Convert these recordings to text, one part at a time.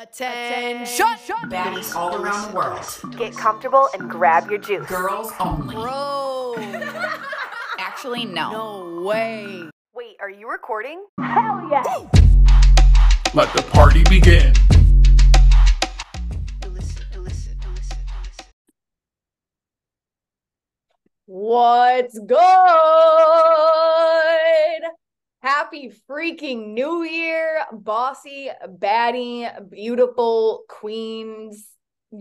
Attention! Baddies all around the world. Get comfortable and grab your juice. Girls only. Bro! Actually, no. No way! Wait, are you recording? Hell yeah! Let the party begin. What's good? Happy freaking New Year, bossy, baddie, beautiful queens,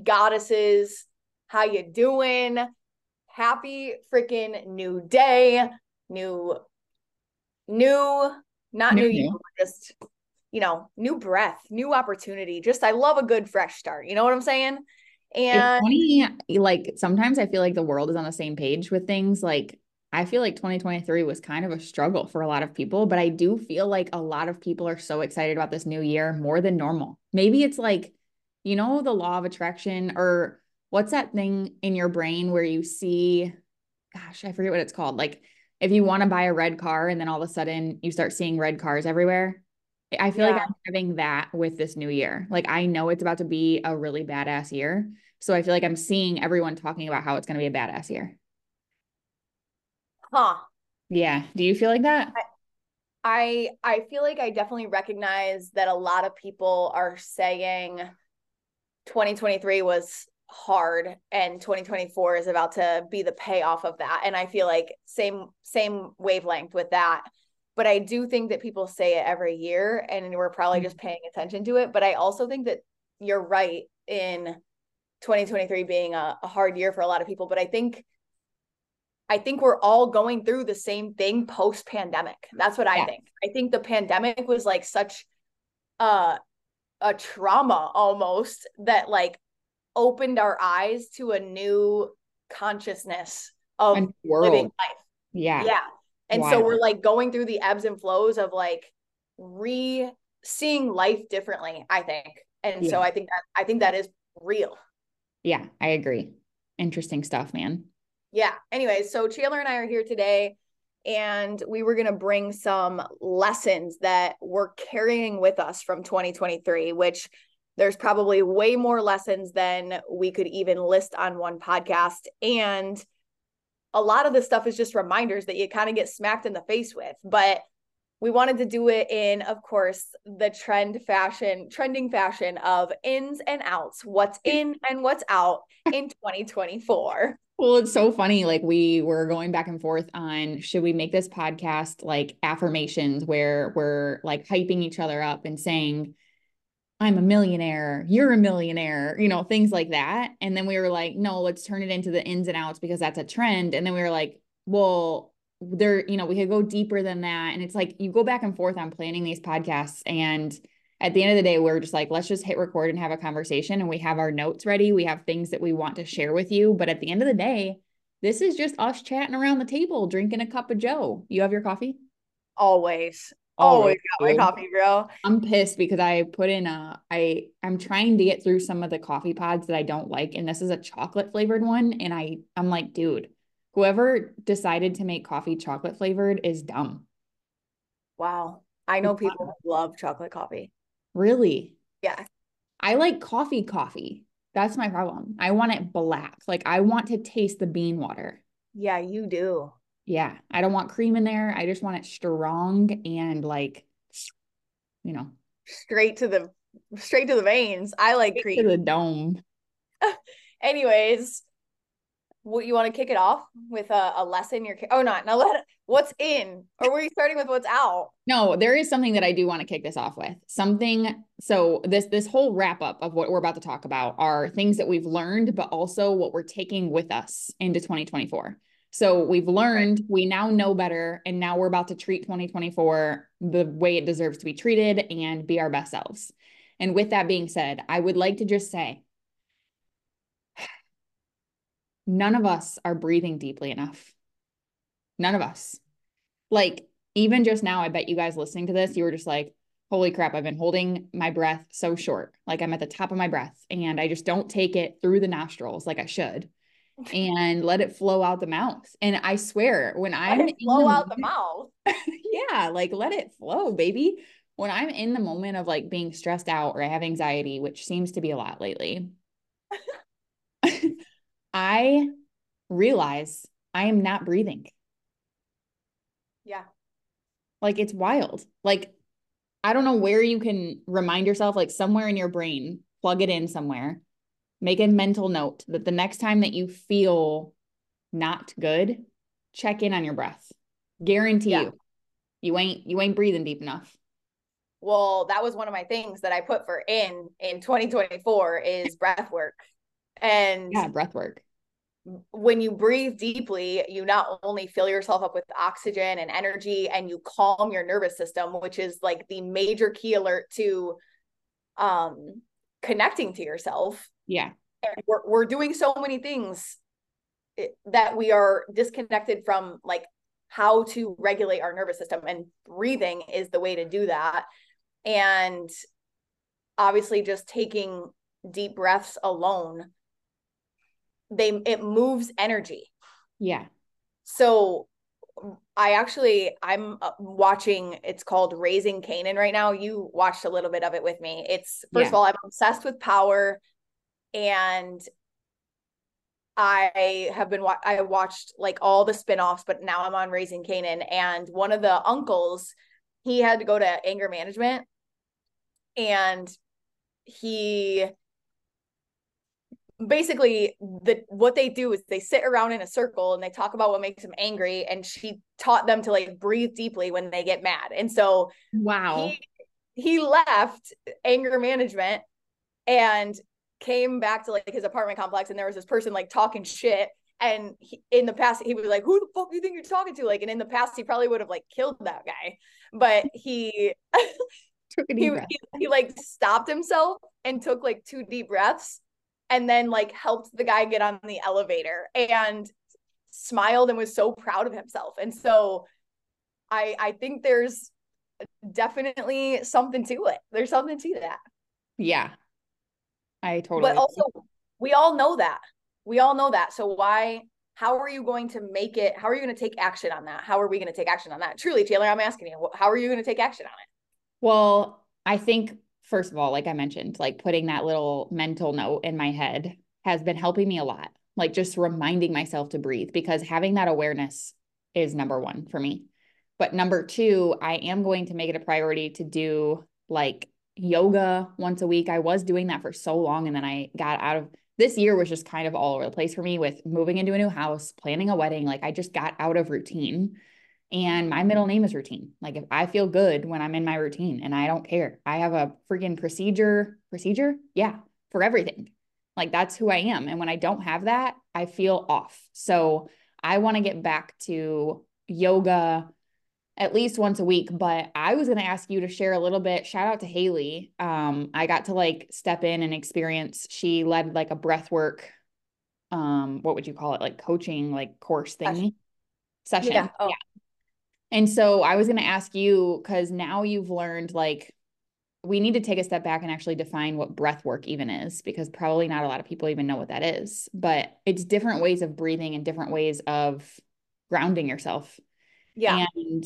goddesses. How you doing? Happy freaking new day, new, new, not New new, year, just you know, new breath, new opportunity. Just I love a good fresh start. You know what I'm saying? And funny, like sometimes I feel like the world is on the same page with things. Like I feel like 2023 was kind of a struggle for a lot of people, but I do feel like a lot of people are so excited about this new year more than normal. Maybe it's like, you know, the law of attraction or what's that thing in your brain where you see, gosh, I forget what it's called. Like if you want to buy a red car and then all of a sudden you start seeing red cars everywhere. I feel like I'm having that with this new year. Like I know it's about to be a really badass year. So I feel like I'm seeing everyone talking about how it's going to be a badass year. Huh. Yeah. Do you feel like that? I I feel like I definitely recognize that a lot of people are saying 2023 was hard and 2024 is about to be the payoff of that and I feel like same same wavelength with that but I do think that people say it every year and we're probably just paying attention to it but I also think that you're right in 2023 being a, a hard year for a lot of people but I think I think we're all going through the same thing post pandemic. That's what I Yeah. think. I think the pandemic was like such uh, a trauma almost that like opened our eyes to a new consciousness of living life. Yeah. Yeah. And so we're like going through the ebbs and flows of like re seeing life differently, I think. And so I think that I think that is real. Yeah. I agree. Interesting stuff, man. Yeah. Anyway, so Chandler and I are here today, and we were going to bring some lessons that we're carrying with us from 2023, which there's probably way more lessons than we could even list on one podcast. And a lot of this stuff is just reminders that you kind of get smacked in the face with. But we wanted to do it in, of course, the trend fashion, trending fashion of ins and outs, what's in and what's out in 2024. Well, it's so funny. Like we were going back and forth on should we make this podcast like affirmations where we're like hyping each other up and saying, I'm a millionaire, you're a millionaire, you know, things like that. And then we were like, no, let's turn it into the ins and outs because that's a trend. And then we were like, well, there, you know, we could go deeper than that. And it's like you go back and forth on planning these podcasts and at the end of the day, we're just like, let's just hit record and have a conversation. And we have our notes ready. We have things that we want to share with you. But at the end of the day, this is just us chatting around the table, drinking a cup of Joe. You have your coffee? Always. Always, Always got my coffee, bro. I'm pissed because I put in a, I, I'm trying to get through some of the coffee pods that I don't like. And this is a chocolate flavored one. And I, I'm like, dude, whoever decided to make coffee chocolate flavored is dumb. Wow. I know people love chocolate coffee. Really? Yeah. I like coffee coffee. That's my problem. I want it black. Like I want to taste the bean water. Yeah, you do. Yeah. I don't want cream in there. I just want it strong and like, you know, Straight to the straight to the veins. I like to cream. To the dome. Anyways, what you want to kick it off with a, a lesson you're oh not now let what's in or were you starting with what's out? No, there is something that I do want to kick this off with. Something so this this whole wrap up of what we're about to talk about are things that we've learned but also what we're taking with us into 2024. So we've learned, we now know better and now we're about to treat 2024 the way it deserves to be treated and be our best selves. And with that being said, I would like to just say none of us are breathing deeply enough. None of us. Like, even just now, I bet you guys listening to this, you were just like, holy crap, I've been holding my breath so short. Like, I'm at the top of my breath and I just don't take it through the nostrils like I should and let it flow out the mouth. And I swear, when I'm Let it flow the out the mouth. yeah, like let it flow, baby. when I'm in the moment of like being stressed out or I have anxiety, which seems to be a lot lately, I realize I am not breathing. Like it's wild. Like I don't know where you can remind yourself, like somewhere in your brain, plug it in somewhere, make a mental note that the next time that you feel not good, check in on your breath. Guarantee Yeah. you, you ain't you ain't breathing deep enough. Well, that was one of my things that I put for in in 2024 is breath work. And Yeah, breath work. When you breathe deeply, you not only fill yourself up with oxygen and energy and you calm your nervous system, which is like the major key alert to um connecting to yourself. Yeah. And we're we're doing so many things that we are disconnected from like how to regulate our nervous system and breathing is the way to do that. And obviously just taking deep breaths alone they it moves energy Yeah. so i actually i'm uh, watching it's called raising Kanan right now you watched a little bit of it with me it's first Yeah. of all i'm obsessed with power and i have been wa- i watched like all the spin-offs but now i'm on raising Kanan and one of the uncles he had to go to anger management and he basically the what they do is they sit around in a circle and they talk about what makes them angry and she taught them to like breathe deeply when they get mad. And so Wow. he he left anger management and came back to like his apartment complex and there was this person like talking shit. And he, in the past he was like who the fuck do you think you're talking to? Like and in the past he probably would have like killed that guy. But he Took a he, breath. he he like stopped himself and took like two deep breaths and then like helped the guy get on the elevator and smiled and was so proud of himself. And so i i think there's definitely something to it. There's something to that. Yeah. I totally but also we all know that. We all know that. So why how are you going to make it how are you going to take action on that? How are we going to take action on that? Truly taylor i'm asking you how are you going to take action on it? Well, I think first of all, like I mentioned, like putting that little mental note in my head has been helping me a lot. Like just reminding myself to breathe because having that awareness is number 1 for me. But number 2, I am going to make it a priority to do like yoga once a week. I was doing that for so long and then I got out of this year was just kind of all over the place for me with moving into a new house, planning a wedding. Like I just got out of routine. And my middle name is routine. Like if I feel good when I'm in my routine and I don't care, I have a freaking procedure, procedure. Yeah. For everything. Like that's who I am. And when I don't have that, I feel off. So I want to get back to yoga at least once a week. But I was going to ask you to share a little bit. Shout out to Haley. Um, I got to like step in and experience. She led like a breath work. Um, what would you call it? Like coaching, like course thingy session. Yeah. Oh. And so I was going to ask you because now you've learned like we need to take a step back and actually define what breath work even is because probably not a lot of people even know what that is. But it's different ways of breathing and different ways of grounding yourself. yeah And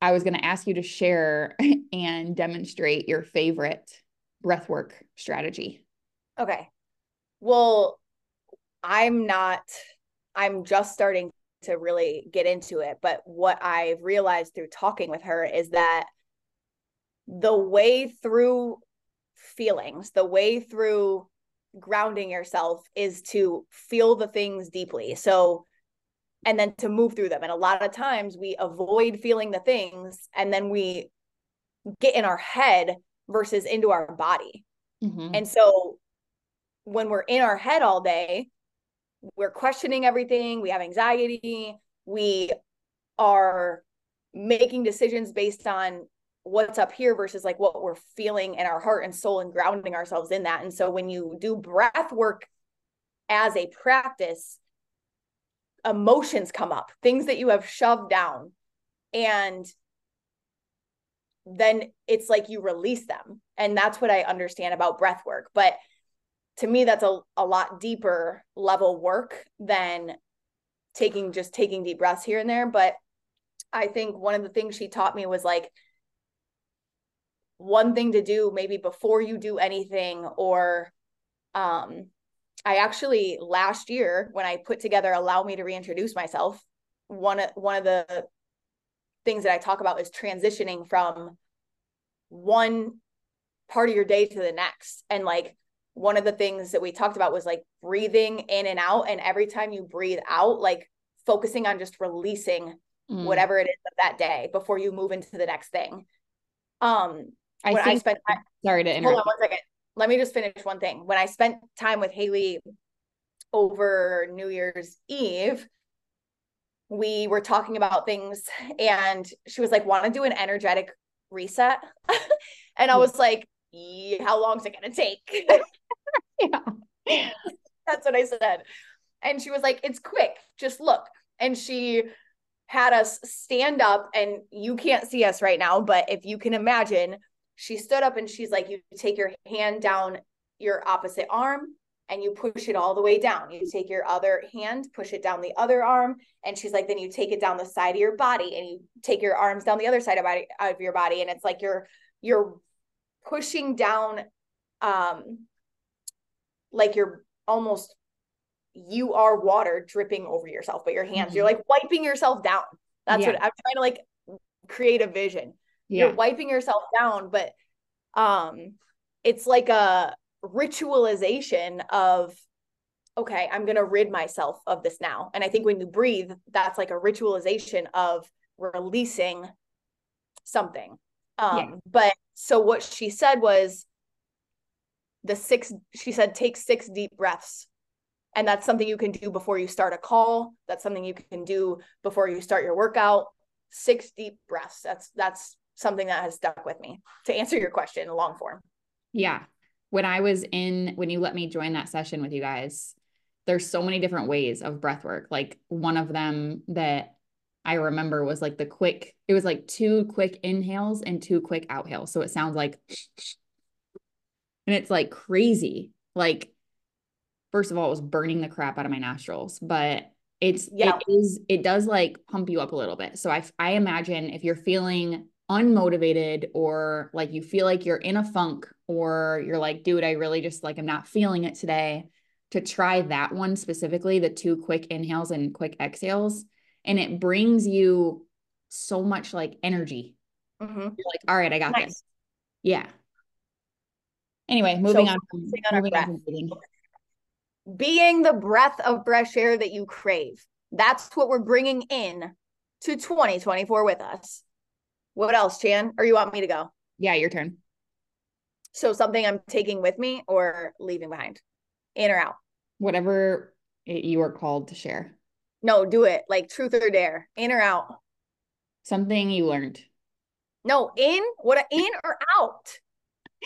I was going to ask you to share and demonstrate your favorite breath work strategy. Okay. Well, I'm not, I'm just starting to really get into it. But what I've realized through talking with her is that the way through feelings, the way through grounding yourself is to feel the things deeply. So, and then to move through them. And a lot of times we avoid feeling the things and then we get in our head versus into our body. Mhm. And so when we're in our head all day, we're questioning everything, we have anxiety, we are making decisions based on what's up here versus like what we're feeling in our heart and soul and grounding ourselves in that. And so when you do breath work as a practice, emotions come up, things that you have shoved down. And then it's like you release them. And that's what I understand about breath work. But to me, that's a, a lot deeper level work than taking just taking deep breaths here and there. But I think one of the things she taught me was like one thing to do maybe before you do anything or um I actually last year when I put together allow me to reintroduce myself one of one of the things that I talk about is transitioning from one part of your day to the next and like one of the things that we talked about was like breathing in and out and every time you breathe out like focusing on just releasing Mm. whatever it is of that day before you move into the next thing um I when I spent sorry to interrupt. hold on one second. Let me just finish one thing. When I spent time with Haley over New Year's Eve, we were talking about things and she was like, want to do an energetic reset? and I was like, yeah, how long is it going to take? Yeah. That's what I said. And she was like, it's quick, just look. And she had us stand up, and you can't see us right now, but if you can imagine, she stood up and she's like, you take your hand down your opposite arm and you push it all the way down. You take your other hand, push it down the other arm. And she's like, then you take it down the side of your body and you take your arms down the other side of, body, of your body. And it's like you're, you're pushing down, um, like you're almost you are water dripping over yourself, but your hands, you're like wiping yourself down. That's Yeah. what I'm trying to like create a vision. Yeah. You're wiping yourself down, but um it's like a ritualization of okay, I'm going to rid myself of this now. And I think when you breathe, that's like a ritualization of releasing something. Um Yeah. but so what she said was the six she said take six deep breaths and that's something you can do before you start a call that's something you can do before you start your workout six deep breaths that's that's something that has stuck with me to answer your question long form Yeah. When I was in, when you let me join that session with you guys, there's so many different ways of breath work. Like one of them that I remember was like the quick, it was like two quick inhales and two quick outhales. So it sounds like, and it's like crazy. Like, first of all, it was burning the crap out of my nostrils, but it's, Yeah. it is, it does like pump you up a little bit. So I, I imagine if you're feeling unmotivated or like you feel like you're in a funk or you're like, dude, I really just like, I'm not feeling it today, to try that one specifically, the two quick inhales and quick exhales. And it brings you so much like energy. Mhm. You're like, all right, I got Nice. this. Yeah. Anyway, moving So on. on moving on breath. being the breath of fresh air that you crave that's what we're bringing in to 2024 with us what else chan or you want me to go Yeah, your turn. so something i'm taking with me or leaving behind in or out Whatever it, you are called to share. no do it like truth or dare in or out Something you learned. No, in what in or out?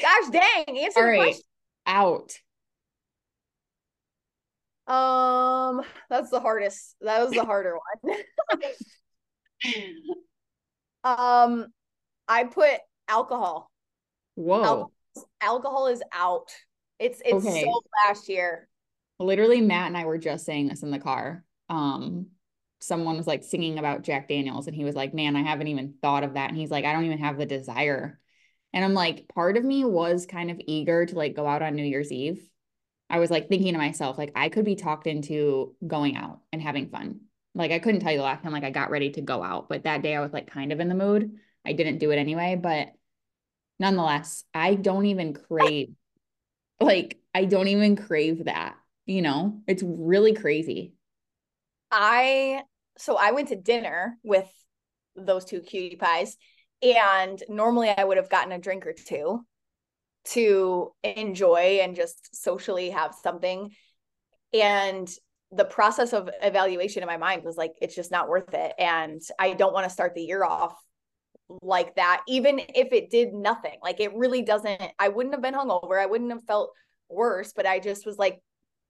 Gosh dang, answer All the right. Out. Um, that's the hardest. That was the harder one. um, I put alcohol. Whoa. Al- alcohol is out. It's it's Okay. so last year. literally Matt and I were just saying this in the car. Um, someone was like singing about Jack Daniels, and he was like, Man, I haven't even thought of that. And he's like, I don't even have the desire. And I'm like, part of me was kind of eager to like go out on New Year's Eve. I was like thinking to myself, like, I could be talked into going out and having fun. Like, I couldn't tell you the last time like I got ready to go out, but that day I was like kind of in the mood. I didn't do it anyway, but nonetheless, I don't even crave like I don't even crave that, you know? It's really crazy. I so I went to dinner with those two cutie pies, and normally I would have gotten a drink or two to enjoy and just socially have something. And the process of evaluation in my mind was like, it's just not worth it. And I don't want to start the year off like that, even if it did nothing. Like it really doesn't, I wouldn't have been hungover. I wouldn't have felt worse, but I just was like,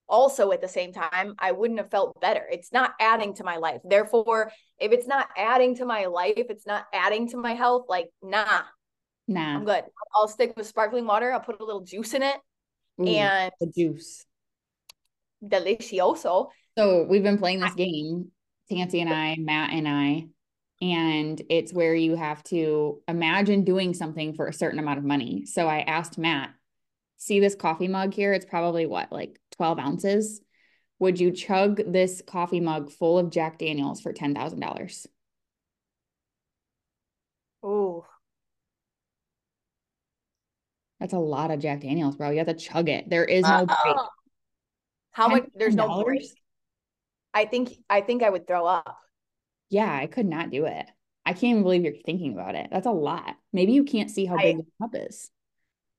also at the same time, I wouldn't have felt better. It's not adding to my life. Therefore, if it's not adding to my life, it's not adding to my health, like, nah, Nah. I'm good. I'll stick with sparkling water. I'll put a little juice in it Ooh, and the juice. delicioso. So we've been playing this game, Tanci and I, Matt and I, and it's where you have to imagine doing something for a certain amount of money. So I asked Matt, see this coffee mug here? It's probably what, like 12 ounces? Would you chug this coffee mug full of Jack Daniels for $10,000? Oh. That's a lot of Jack Daniels, bro. You have to chug it. There is no break. Uh, How much? There's no $10? break. I think I think I would throw up. Yeah, I could not do it. I can't even believe you're thinking about it. That's a lot. Maybe you can't see how I- big the cup is.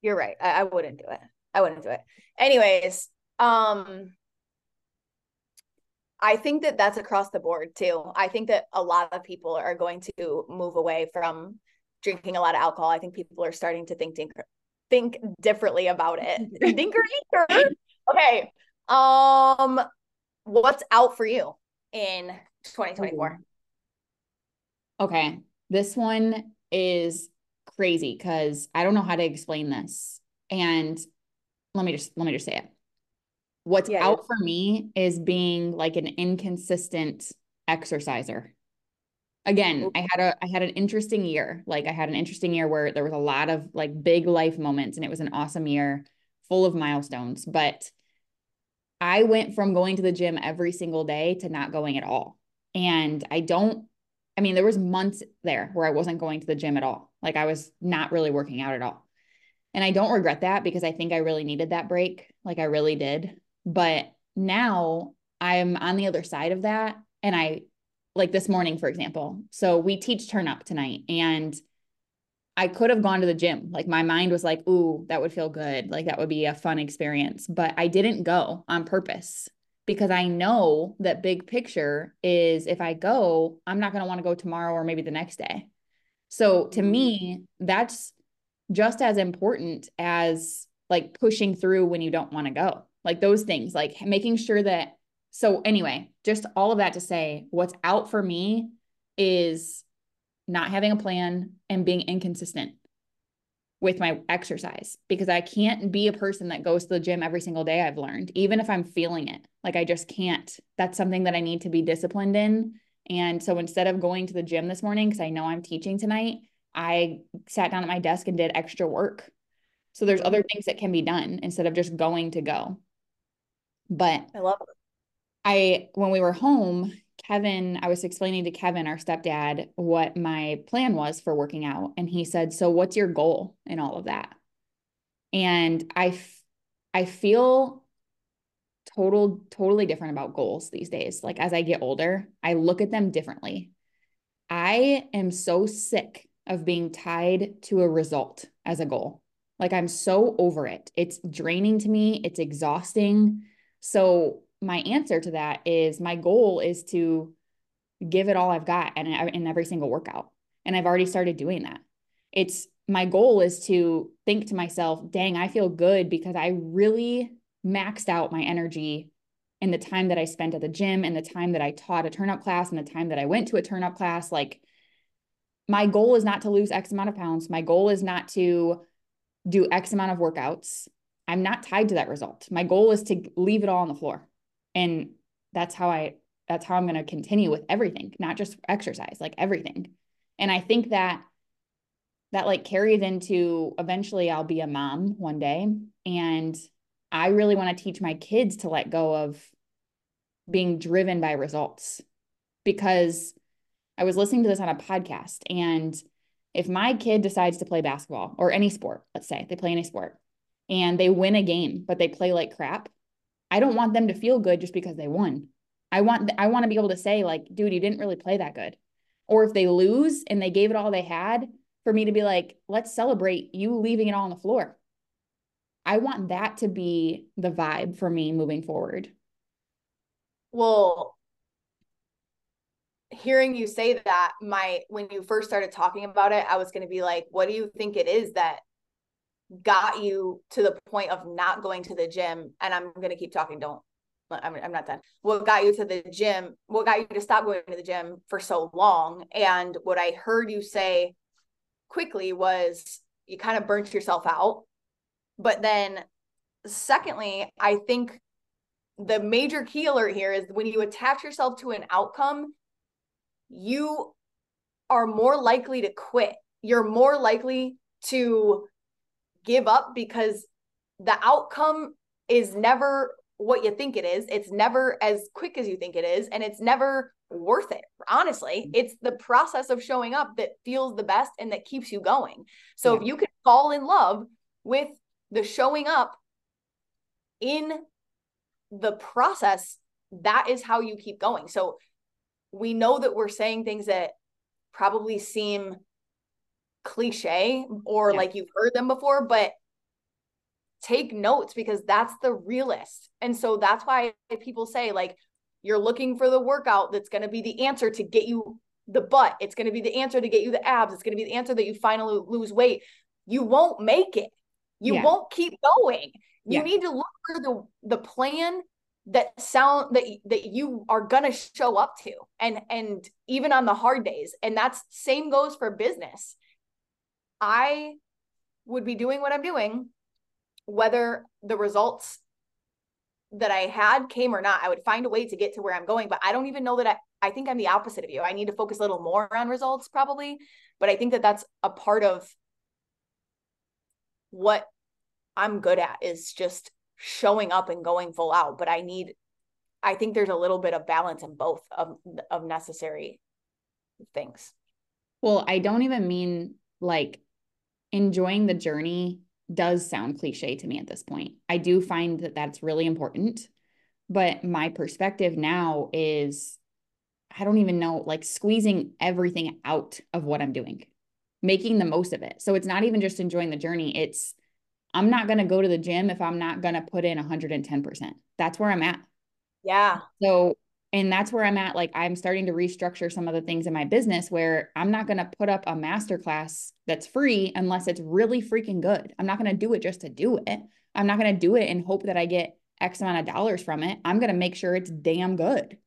You're right. I, I wouldn't do it. I wouldn't do it. Anyways, um I think that that's across the board too. I think that a lot of people are going to move away from drinking a lot of alcohol. I think people are starting to think think, think differently about it. Dinker dinker. Okay. Um what's out for you in 2024? Okay. This one is crazy because I don't know how to explain this. And let me just let me just say it. What's Yeah, out for me is being like an inconsistent exerciser. Again, I had a I had an interesting year. Like I had an interesting year where there was a lot of like big life moments and it was an awesome year full of milestones, but I went from going to the gym every single day to not going at all. And I don't I mean, there was months there where I wasn't going to the gym at all. Like I was not really working out at all. And I don't regret that because I think I really needed that break. Like I really did. But now I'm on the other side of that. And I, like this morning, for example. So we teach turn up tonight and I could have gone to the gym. Like my mind was like, ooh, that would feel good. Like that would be a fun experience. But I didn't go on purpose because I know that big picture is if I go, I'm not going to want to go tomorrow or maybe the next day. So to me, that's just as important as like pushing through when you don't want to go. Like those things, like making sure that. So, anyway, just all of that to say, what's out for me is not having a plan and being inconsistent with my exercise because I can't be a person that goes to the gym every single day. I've learned, even if I'm feeling it, like I just can't. That's something that I need to be disciplined in. And so instead of going to the gym this morning, because I know I'm teaching tonight, I sat down at my desk and did extra work. So there's other things that can be done instead of just going to go. But I love it. I, when we were home, Kevin, I was explaining to Kevin, our stepdad, what my plan was for working out. And he said, So what's your goal in all of that? And I, f- I feel total, totally different about goals these days. Like as I get older, I look at them differently. I am so sick of being tied to a result as a goal. Like I'm so over it. It's draining to me, it's exhausting. So my answer to that is my goal is to give it all I've got in, in every single workout. And I've already started doing that. It's my goal is to think to myself, dang, I feel good because I really maxed out my energy in the time that I spent at the gym and the time that I taught a turn up class and the time that I went to a turn up class. Like, my goal is not to lose X amount of pounds. My goal is not to do X amount of workouts. I'm not tied to that result. My goal is to leave it all on the floor. And that's how I that's how I'm going to continue with everything, not just exercise, like everything. And I think that that like carries into eventually I'll be a mom one day and I really want to teach my kids to let go of being driven by results because I was listening to this on a podcast and if my kid decides to play basketball or any sport, let's say they play any sport and they win a game but they play like crap, I don't want them to feel good just because they won. I want I want to be able to say like, dude, you didn't really play that good. Or if they lose and they gave it all they had, for me to be like, let's celebrate you leaving it all on the floor. I want that to be the vibe for me moving forward. Well, hearing you say that, my when you first started talking about it, I was going to be like, what do you think it is that got you to the point of not going to the gym? And I'm going to keep talking. Don't. I'm, I'm not done. What got you to the gym? What got you to stop going to the gym for so long? And what I heard you say quickly was you kind of burnt yourself out. But then, secondly, I think the major key alert here is when you attach yourself to an outcome, you are more likely to quit. You're more likely to give up because the outcome is never what you think it is. It's never as quick as you think it is. And it's never worth it. Honestly, Mm-hmm. it's the process of showing up that feels the best and that keeps you going. So Yeah. if you can fall in love with the showing up in the process, that is how you keep going. So we know that we're saying things that probably seem cliche or Yeah. like you've heard them before, but take notes because that's the realist. And so that's why people say, like, you're looking for the workout that's going to be the answer to get you the butt. It's going to be the answer to get you the abs. It's going to be the answer that you finally lose weight. You won't make it. You Yeah. won't keep going. You Yeah. need to look for the the plan that sound that that you are gonna show up to and and even on the hard days and that's same goes for business i would be doing what i'm doing whether the results that i had came or not. I would find a way to get to where i'm going but i don't even know that i i think i'm the opposite of you. I need to focus a little more on results probably but i think that that's a part of what i'm good at is just showing up and going full out but i need i think there's a little bit of balance in both of of necessary things. Well, I don't even mean like enjoying the journey does sound cliche to me at this point. I do find that that's really important. But my perspective now is I don't even know, like squeezing everything out of what I'm doing, making the most of it. So it's not even just enjoying the journey. It's, I'm not going to go to the gym if I'm not going to put in 110%. That's where I'm at. yeah So, and that's where I'm at. Like, I'm starting to restructure some of the things in my business where I'm not going to put up a masterclass that's free unless it's really freaking good. I'm not going to do it just to do it. I'm not going to do it and hope that I get X amount of dollars from it. I'm going to make sure it's damn good.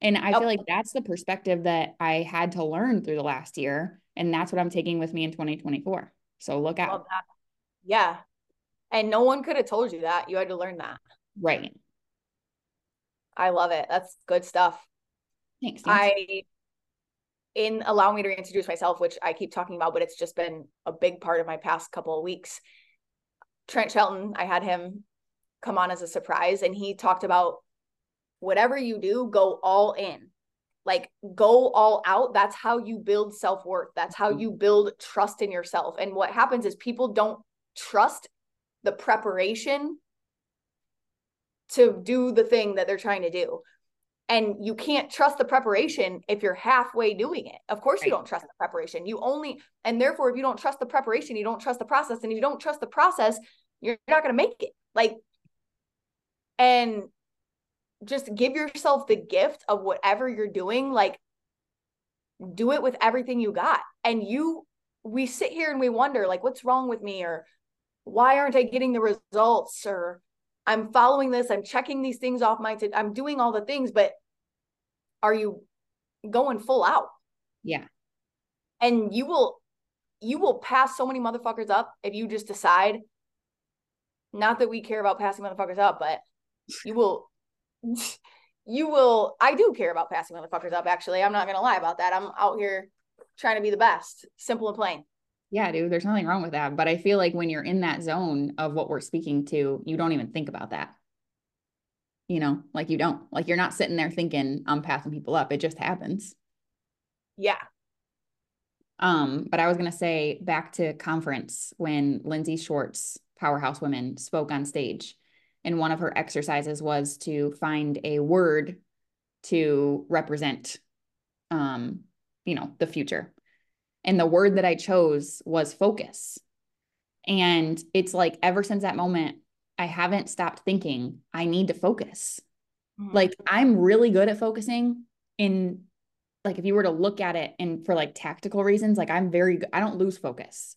And I Yep. feel like that's the perspective that I had to learn through the last year. And that's what I'm taking with me in 2024. So look out. Yeah and no one could have told you that you had to learn that Right. I love it that's good stuff Thanks. I in allowing me to reintroduce myself, which I keep talking about, but it's just been a big part of my past couple of weeks. Trent Shelton, I had him come on as a surprise, and he talked about whatever you do, go all in. Like go all out. That's how you build self-worth. That's how mm-hmm. you build trust in yourself. And what happens is people don't trust the preparation to do the thing that they're trying to do and you can't trust the preparation if you're halfway doing it. Of course, you don't trust the preparation. You only, and therefore, if you don't trust the preparation, you don't trust the process. And if you don't trust the process, you're not going to make it. Like, and just give yourself the gift of whatever you're doing. Like, do it with everything you got. And you, we sit here and we wonder, like, what's wrong with me? Or why aren't I getting the results? Or, I'm following this, I'm checking these things off my, I'm doing all the things, but are you going full out? Yeah. And you will, you will pass so many motherfuckers up if you just decide, not that we care about passing motherfuckers up, but you will, you will, I do care about passing motherfuckers up, actually. I'm not going to lie about that. I'm out here trying to be the best, simple and plain. Yeah, dude, there's nothing wrong with that. But I feel like when you're in that zone of what we're speaking to, you don't even think about that. You know, like you don't, like you're not sitting there thinking I'm passing people up. It just happens. Yeah. Um, but I was gonna say back to conference when Lindsey Schwartz, Powerhouse Women, spoke on stage, and one of her exercises was to find a word to represent, um, you know, the future. And the word that I chose was focus. And it's like ever since that moment, I haven't stopped thinking I need to focus. Mhm. Like I'm really good at focusing in like if you were to look at it and for like tactical reasons, like I'm very good, I don't lose focus.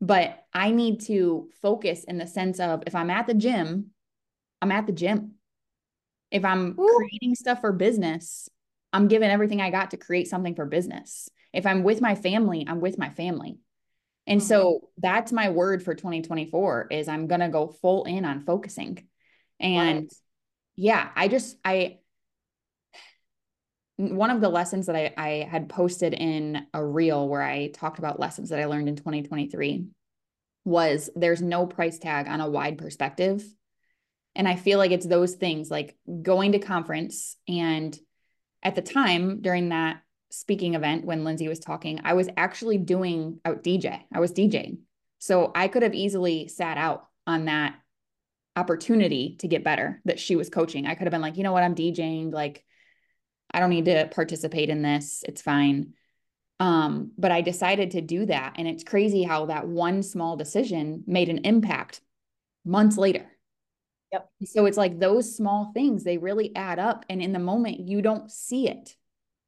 But I need to focus in the sense of if I'm at the gym, I'm at the gym. If I'm Ooh. creating stuff for business, I'm giving everything I got to create something for business. If I'm with my family, I'm with my family. And so mm-hmm. that's my word for 2024 is I'm going to go full in on focusing. And yeah, I just I one of the lessons that I, I had posted in a reel where I talked about lessons that I learned in 2023 was there's no price tag on a wide perspective. And I feel like it's those things like going to conference. And at the time during that speaking event, when Lindsey was talking, I was actually doing out DJ. I was DJing. So I could have easily sat out on that opportunity to get better that she was coaching. I could have been like, you know what, I'm DJing. Like, I don't need to participate in this. It's fine. Um, but I decided to do that. And it's crazy how that one small decision made an impact months later. Yep. So it's like those small things, they really add up. And in the moment, you don't see it.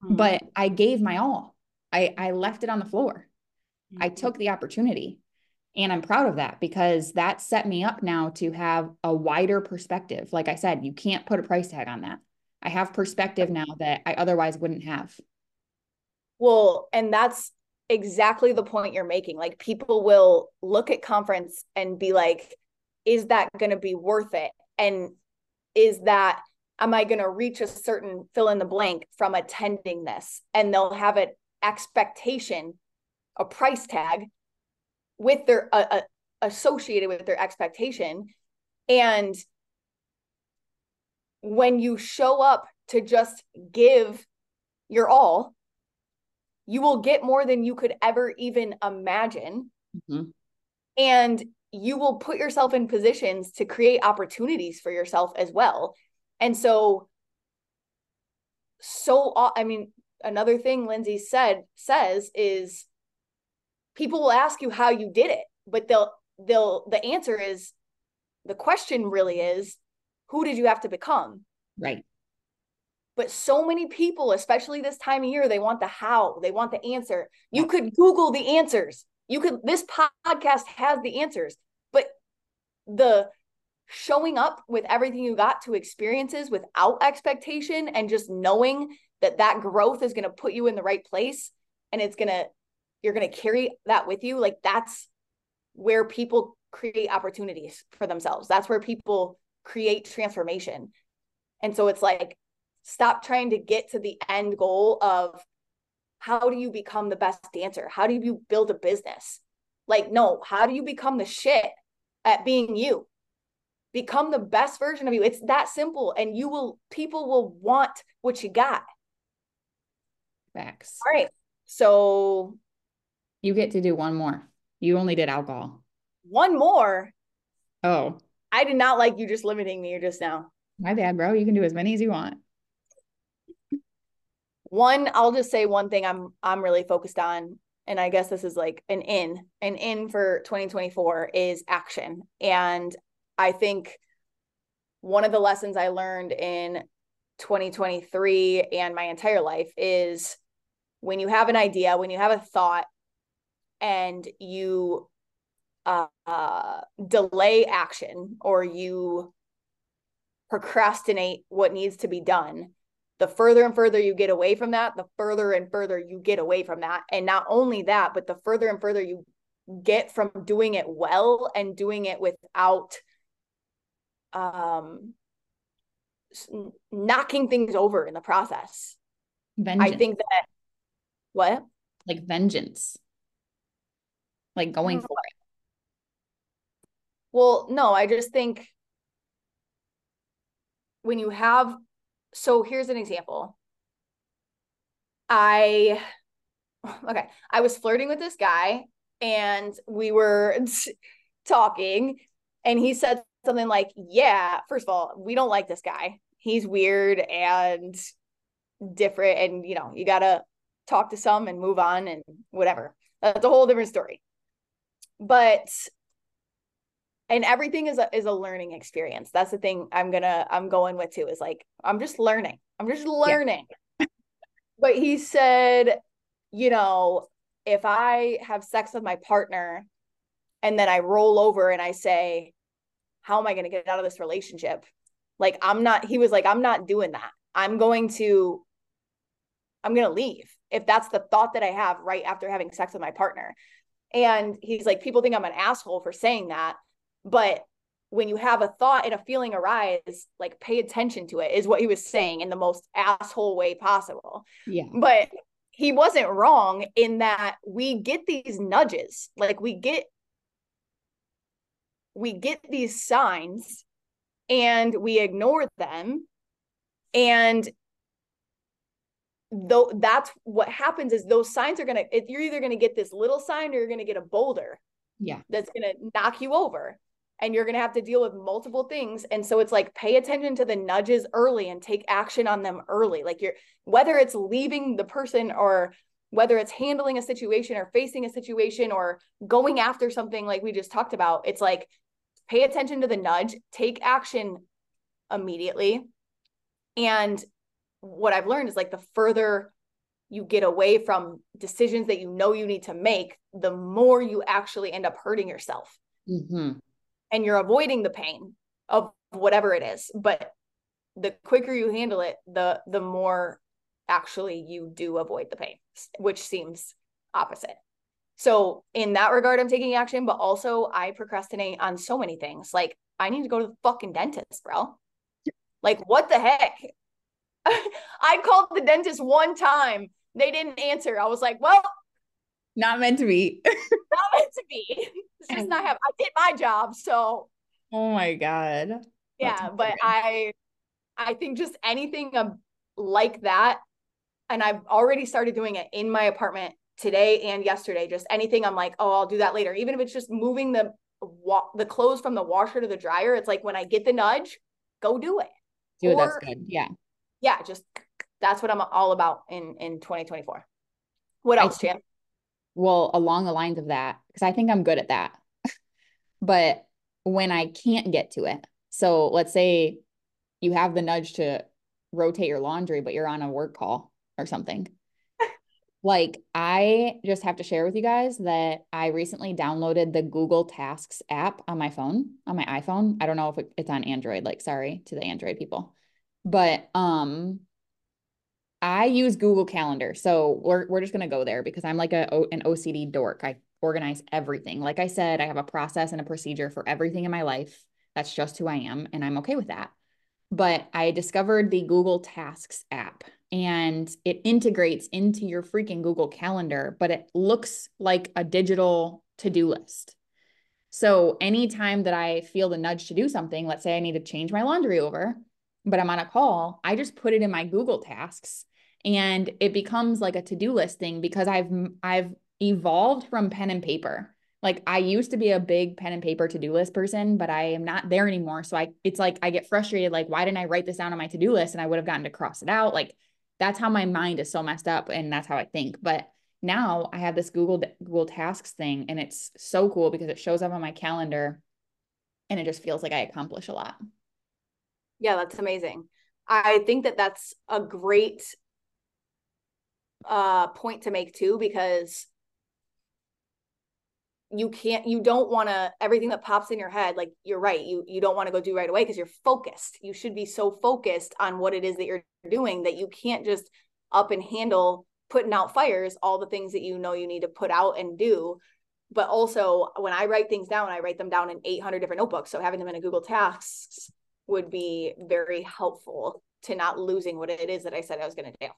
Mm-hmm. But I gave my all. I, I left it on the floor. Mm-hmm. I took the opportunity. And I'm proud of that because that set me up now to have a wider perspective. Like I said, you can't put a price tag on that. I have perspective now that I otherwise wouldn't have. Well, and that's exactly the point you're making. Like people will look at conference and be like, is that going to be worth it? And is that, am I going to reach a certain fill in the blank from attending this? And they'll have an expectation, a price tag with their, uh, associated with their expectation. And when you show up to just give your all, you will get more than you could ever even imagine. Mm-hmm. And you will put yourself in positions to create opportunities for yourself as well. And so, so, I mean, another thing Lindsey said, says is people will ask you how you did it, but they'll, they'll, the answer is the question really is who did you have to become? Right. But so many people, especially this time of year, they want the how, they want the answer. You could Google the answers. You could, this podcast has the answers, but the showing up with everything you got to experiences without expectation and just knowing that that growth is going to put you in the right place and it's going to, you're going to carry that with you. Like that's where people create opportunities for themselves. That's where people create transformation. And so it's like, stop trying to get to the end goal of how do you become the best dancer? How do you build a business? Like, no, how do you become the shit at being you? Become the best version of you. It's that simple. And you will, people will want what you got. Facts. All right. So you get to do one more. You only did alcohol. One more. Oh. I did not like you just limiting me just now. My bad, bro. You can do as many as you want. One, I'll just say one thing I'm I'm really focused on, and I guess this is like an in, an in for 2024 is action. And I think one of the lessons I learned in 2023 and my entire life is when you have an idea, when you have a thought, and you uh, delay action or you procrastinate what needs to be done, the further and further you get away from that, the further and further you get away from that. And not only that, but the further and further you get from doing it well and doing it without um knocking things over in the process. Vengeance. I think that what? Like vengeance. Like going for it. Well, no, I just think when you have, so here's an example. I, okay, I was flirting with this guy and we were talking and he said something like, Yeah, first of all, we don't like this guy. He's weird and different. And, you know, you got to talk to some and move on and whatever. That's a whole different story. But and everything is a is a learning experience that's the thing i'm gonna i'm going with too is like i'm just learning i'm just learning yeah. but he said you know if i have sex with my partner and then i roll over and i say how am i going to get out of this relationship like i'm not he was like i'm not doing that i'm going to i'm going to leave if that's the thought that i have right after having sex with my partner and he's like people think i'm an asshole for saying that but when you have a thought and a feeling arise, like pay attention to it, is what he was saying in the most asshole way possible. Yeah. But he wasn't wrong in that we get these nudges, like we get we get these signs and we ignore them. And though that's what happens is those signs are gonna you're either gonna get this little sign or you're gonna get a boulder Yeah. that's gonna knock you over. And you're gonna have to deal with multiple things. And so it's like pay attention to the nudges early and take action on them early. Like you're whether it's leaving the person or whether it's handling a situation or facing a situation or going after something like we just talked about it's like pay attention to the nudge take action immediately. And what I've learned is like the further you get away from decisions that you know you need to make, the more you actually end up hurting yourself. Hmm and you're avoiding the pain of whatever it is. But the quicker you handle it, the the more actually you do avoid the pain, which seems opposite. So in that regard, I'm taking action, but also I procrastinate on so many things. Like I need to go to the fucking dentist, bro. Like what the heck? I called the dentist one time. They didn't answer. I was like, well, Not meant to be. not meant to be. It's just not have I did my job. So oh my God. yeah, That's but. I I think just anything like that. And I've already started doing it in my apartment today and yesterday. Just anything I'm like, oh, I'll do that later. Even if it's just moving the wa- the clothes from the washer to the dryer. It's like when I get the nudge, go do it. Dude, that's Or- good. Yeah. Yeah, just that's what I'm all about in in 2024. What else, Chan? Well, along the lines of that, because I think I'm good at that. but when I can't get to it, so let's say you have the nudge to rotate your laundry, but you're on a work call or something. Like, I just have to share with you guys that I recently downloaded the Google Tasks app on my phone, on my iPhone. I don't know if it's on Android, like, sorry to the Android people. But um I use Google Calendar. So we're we're just gonna go there because I'm like a an OCD dork. I organize everything. Like I said, I have a process and a procedure for everything in my life. That's just who I am, and I'm okay with that. But I discovered the Google Tasks app and it integrates into your freaking Google Calendar, but it looks like a digital to-do list. So anytime that I feel the nudge to do something, let's say I need to change my laundry over, but I'm on a call, I just put it in my Google Tasks and it becomes like a to-do list thing because I've I've evolved from pen and paper. Like I used to be a big pen and paper to-do list person, but I am not there anymore. So I it's like I get frustrated like why didn't I write this down on my to-do list and I would have gotten to cross it out. Like that's how my mind is so messed up and that's how I think. But now I have this Google Google Tasks thing and it's so cool because it shows up on my calendar and it just feels like I accomplish a lot. Yeah, that's amazing. I think that that's a great uh point to make too because you can't you don't want to everything that pops in your head like you're right you you don't want to go do right away because you're focused. You should be so focused on what it is that you're doing that you can't just up and handle putting out fires all the things that you know you need to put out and do. But also when i write things down i write them down in 800 different notebooks so having them in a google tasks would be very helpful to not losing what it is that i said i was going to do.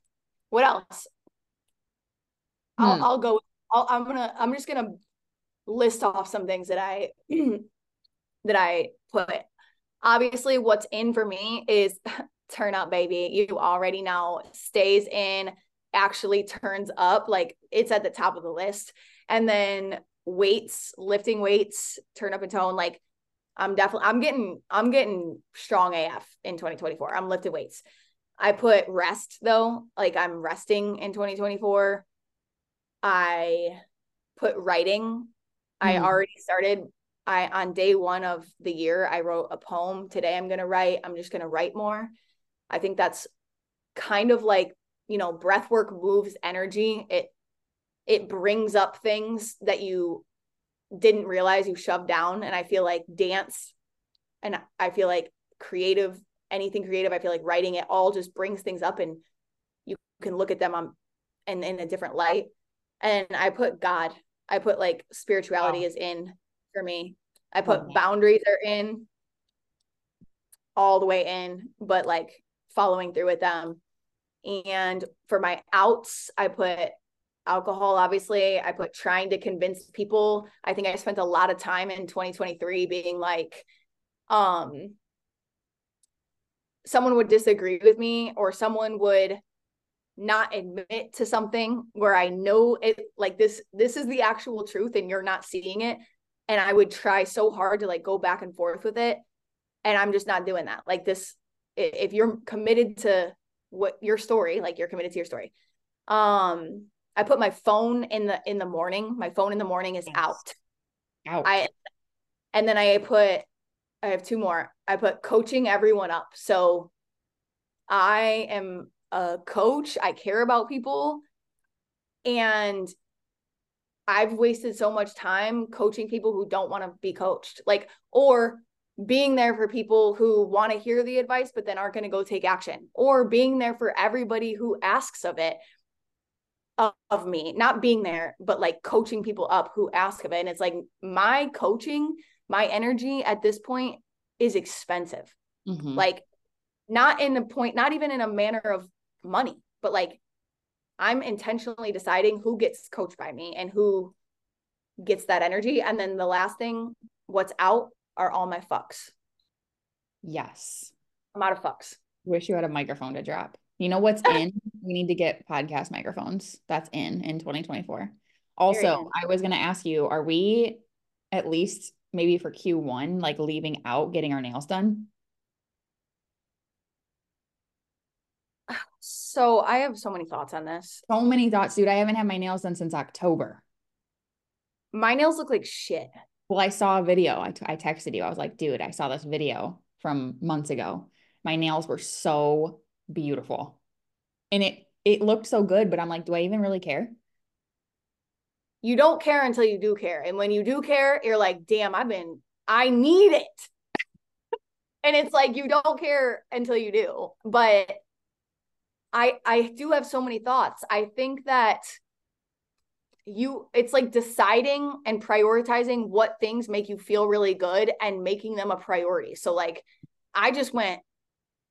What else? I'll, Hmm. I'll go I'll, i'm gonna i'm just gonna list off some things that i that i put. Obviously what's in for me is turn up baby. You already know. Stays in actually turns up like it's at the top of the list. And then weights lifting weights turn up and tone like i'm definitely i'm getting i'm getting strong af in 2024 i'm lifting weights. I put rest though. Like i'm resting in 2024 i put writing i Hmm. already started i on day one of the year i wrote a poem today i'm going to write i'm just going to write more. I think that's kind of like you know breath work moves energy. It it brings up things that you didn't realize you shoved down and i feel like dance and i feel like creative anything creative i feel like writing it all just brings things up and you can look at them on and in a different light. And i put god i put like spirituality Wow. is in for me i put that. boundaries are in all the way in, but like following through with them. And for my outs, I put alcohol, obviously. I put trying to convince people. I think I spent a lot of time in 2023 being like, um, someone would disagree with me or someone would not admit to something where I know it like this this is the actual truth and you're not seeing it and I would try so hard to like go back and forth with it and I'm just not doing that. Like this if you're committed to what your story, like you're committed to your story. Um I put my phone in the in the morning. My phone in the morning is yes. out. Out. I and then I put I have two more. I put coaching everyone up. So I am a coach. I care about people. And I've wasted so much time coaching people who don't want to be coached. Like, or being there for people who want to hear the advice, but then aren't going to go take action, or being there for everybody who asks of it of, of me, not being there, but like coaching people up who ask of it. And it's like my coaching, my energy at this point is expensive. Mm-hmm. Like, not in a point, not even in a manner of money, but like I'm intentionally deciding who gets coached by me and who gets that energy. And then the last thing, what's out are all my fucks. Yes. I'm out of fucks. Wish you had a microphone to drop. You know what's in? we need to get podcast microphones. That's in in 2024. Also, I was going to ask you, are we at least maybe for Q1 like leaving out getting our nails done? So I have so many thoughts on this. So many thoughts, dude. I haven't had my nails done since October. My nails look like shit. Well, I saw a video. I, t- I texted you. I was like, dude, I saw this video from months ago. My nails were so beautiful. And it it looked so good, but I'm like, do I even really care? You don't care until you do care. And when you do care, you're like, damn, I've been I need it. and it's like you don't care until you do. But I I do have so many thoughts. I think that you it's like deciding and prioritizing what things make you feel really good and making them a priority. So like I just went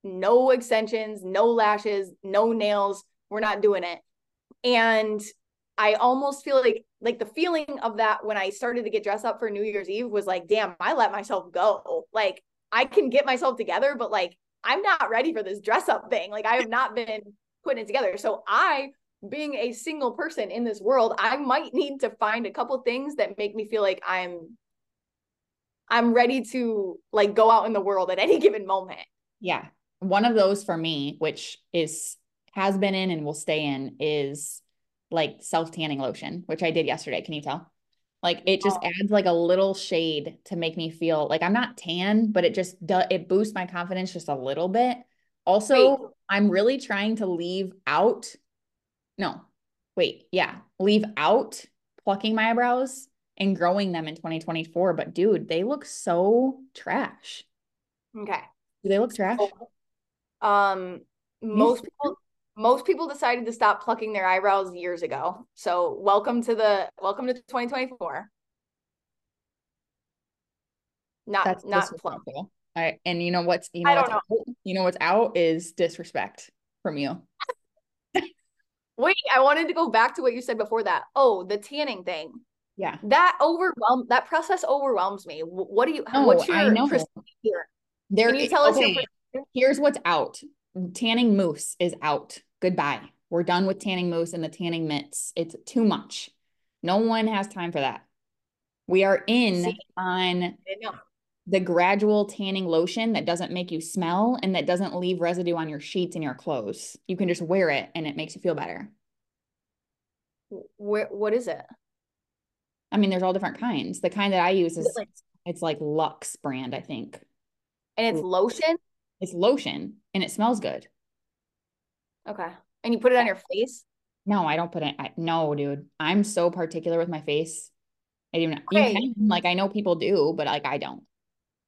no extensions, no lashes, no nails. We're not doing it. And I almost feel like like the feeling of that when I started to get dressed up for New Year's Eve was like, damn, I let myself go. Like I can get myself together, but like I'm not ready for this dress up thing. Like I have not been putting it together. So I, being a single person in this world, I might need to find a couple things that make me feel like I'm I'm ready to like go out in the world at any given moment. Yeah. One of those for me, which is has been in and will stay in, is like self tanning lotion, which I did yesterday. Can you tell? Like it just oh. adds like a little shade to make me feel like I'm not tan, but it just does it boosts my confidence just a little bit. Also, wait. I'm really trying to leave out. No, wait, yeah, leave out plucking my eyebrows and growing them in 2024. But dude, they look so trash. Okay. Do they look trash? Um, most people most people decided to stop plucking their eyebrows years ago. So welcome to the welcome to 2024. Not That's not. All right. And you know what's you know, what's know. Out? you know what's out is disrespect from you. Wait, I wanted to go back to what you said before that. Oh, the tanning thing. Yeah. That overwhelm that process overwhelms me. What do you oh, what's your I know. There, Can you tell us your Here's what's out tanning mousse is out. Goodbye. We're done with tanning mousse and the tanning mitts. It's too much. No one has time for that. We are in See, on the gradual tanning lotion that doesn't make you smell and that doesn't leave residue on your sheets and your clothes. You can just wear it and it makes you feel better. Where, what is it? I mean, there's all different kinds. The kind that I use is, is it like, it's like Lux brand, I think. And it's lotion? It's lotion and it smells good. Okay. And you put it on your face? No, I don't put it. I, no, dude. I'm so particular with my face. I do not. Okay. Can, like I know people do, but like I don't.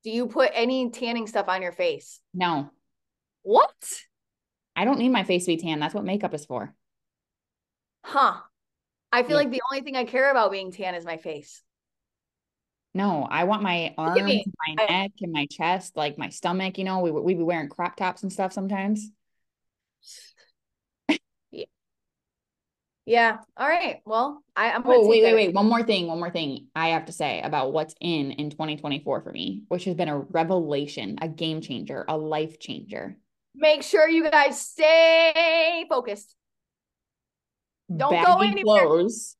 Do you put any tanning stuff on your face? No. What? I don't need my face to be tan. That's what makeup is for. Huh. I feel yeah. like the only thing I care about being tan is my face. No, I want my arms, my I- neck, and my chest, like my stomach. You know, we we be wearing crop tops and stuff sometimes. Yeah. All right. Well, I, I'm. Oh, wait, wait, wait. One more thing. One more thing I have to say about what's in in 2024 for me, which has been a revelation, a game changer, a life changer. Make sure you guys stay focused. Don't go Baggy anywhere. clothes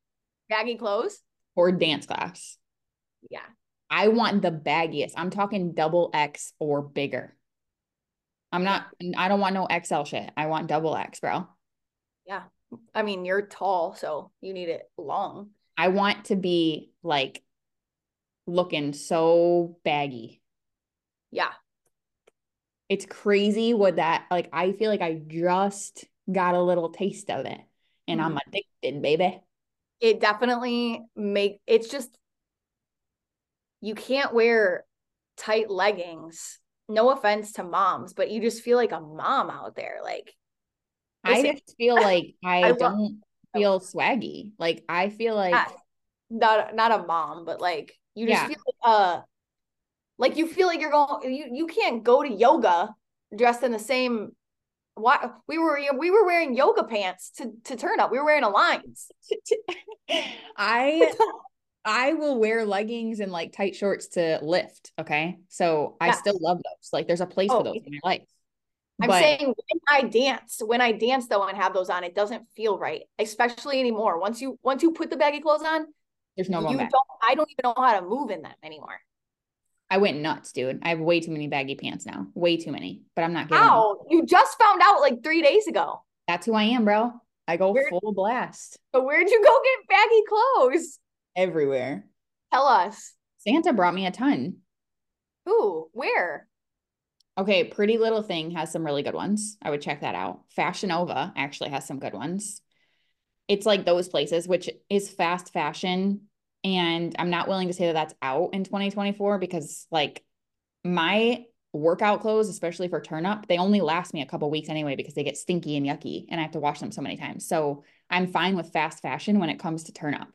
Baggy clothes. or dance class. Yeah. I want the baggiest. I'm talking double X or bigger. I'm not, I don't want no XL shit. I want double X, bro. Yeah. I mean, you're tall, so you need it long. I want to be like looking so baggy. Yeah. It's crazy what that, like, I feel like I just got a little taste of it and I'm mm-hmm. addicted, baby. It definitely make it's just you can't wear tight leggings. No offense to moms, but you just feel like a mom out there. Like I just feel like I, I don't feel swaggy. Like, I feel like, not, not not a mom, but like you just Yeah. feel like uh like you feel like you're going you you can't go to yoga dressed in the same why we were we were wearing yoga pants to to turn up. We were wearing a Aligns. I I will wear leggings and like tight shorts to lift. Okay. So I still love those. Like there's a place Oh, for those in my life. I'm But saying when I dance, when I dance though and have those on, it doesn't feel right, especially anymore. Once you once you put the baggy clothes on, there's no you don't. I don't even know how to move in them anymore. I went nuts, dude. I have way too many baggy pants now. Way too many. But I'm not giving. up. How you just found out like three days ago? That's who I am, bro. I go Where- full blast But where'd you go get baggy clothes? Everywhere. Tell us. Santa brought me a ton. Who? Where? Okay, Pretty Little Thing has some really good ones. I would check that out. Fashion Nova actually has some good ones. It's like those places, which is fast fashion. And I'm not willing to say that that's out in 2024 because, like, my workout clothes, especially for turn up, they only last me a couple weeks anyway because they get stinky and yucky and I have to wash them so many times. So I'm fine with fast fashion when it comes to turn up.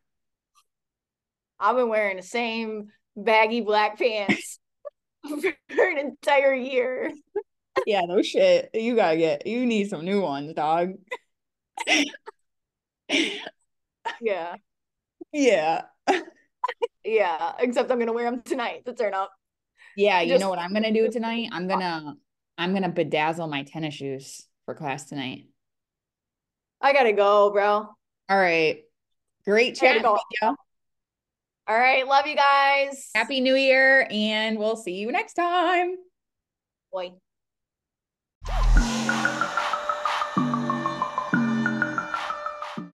I've been wearing the same baggy black pants for an entire year. Yeah, no shit. You gotta get, you need some new ones, dog. Yeah. yeah. Yeah. Except I'm gonna wear them tonight to turn up. Yeah, you Just- know what I'm gonna do tonight? I'm gonna I'm gonna bedazzle my tennis shoes for class tonight. I gotta go, bro. All right. Great chat. go. All right. Love you guys. Happy New Year. And we'll see you next time. Boy.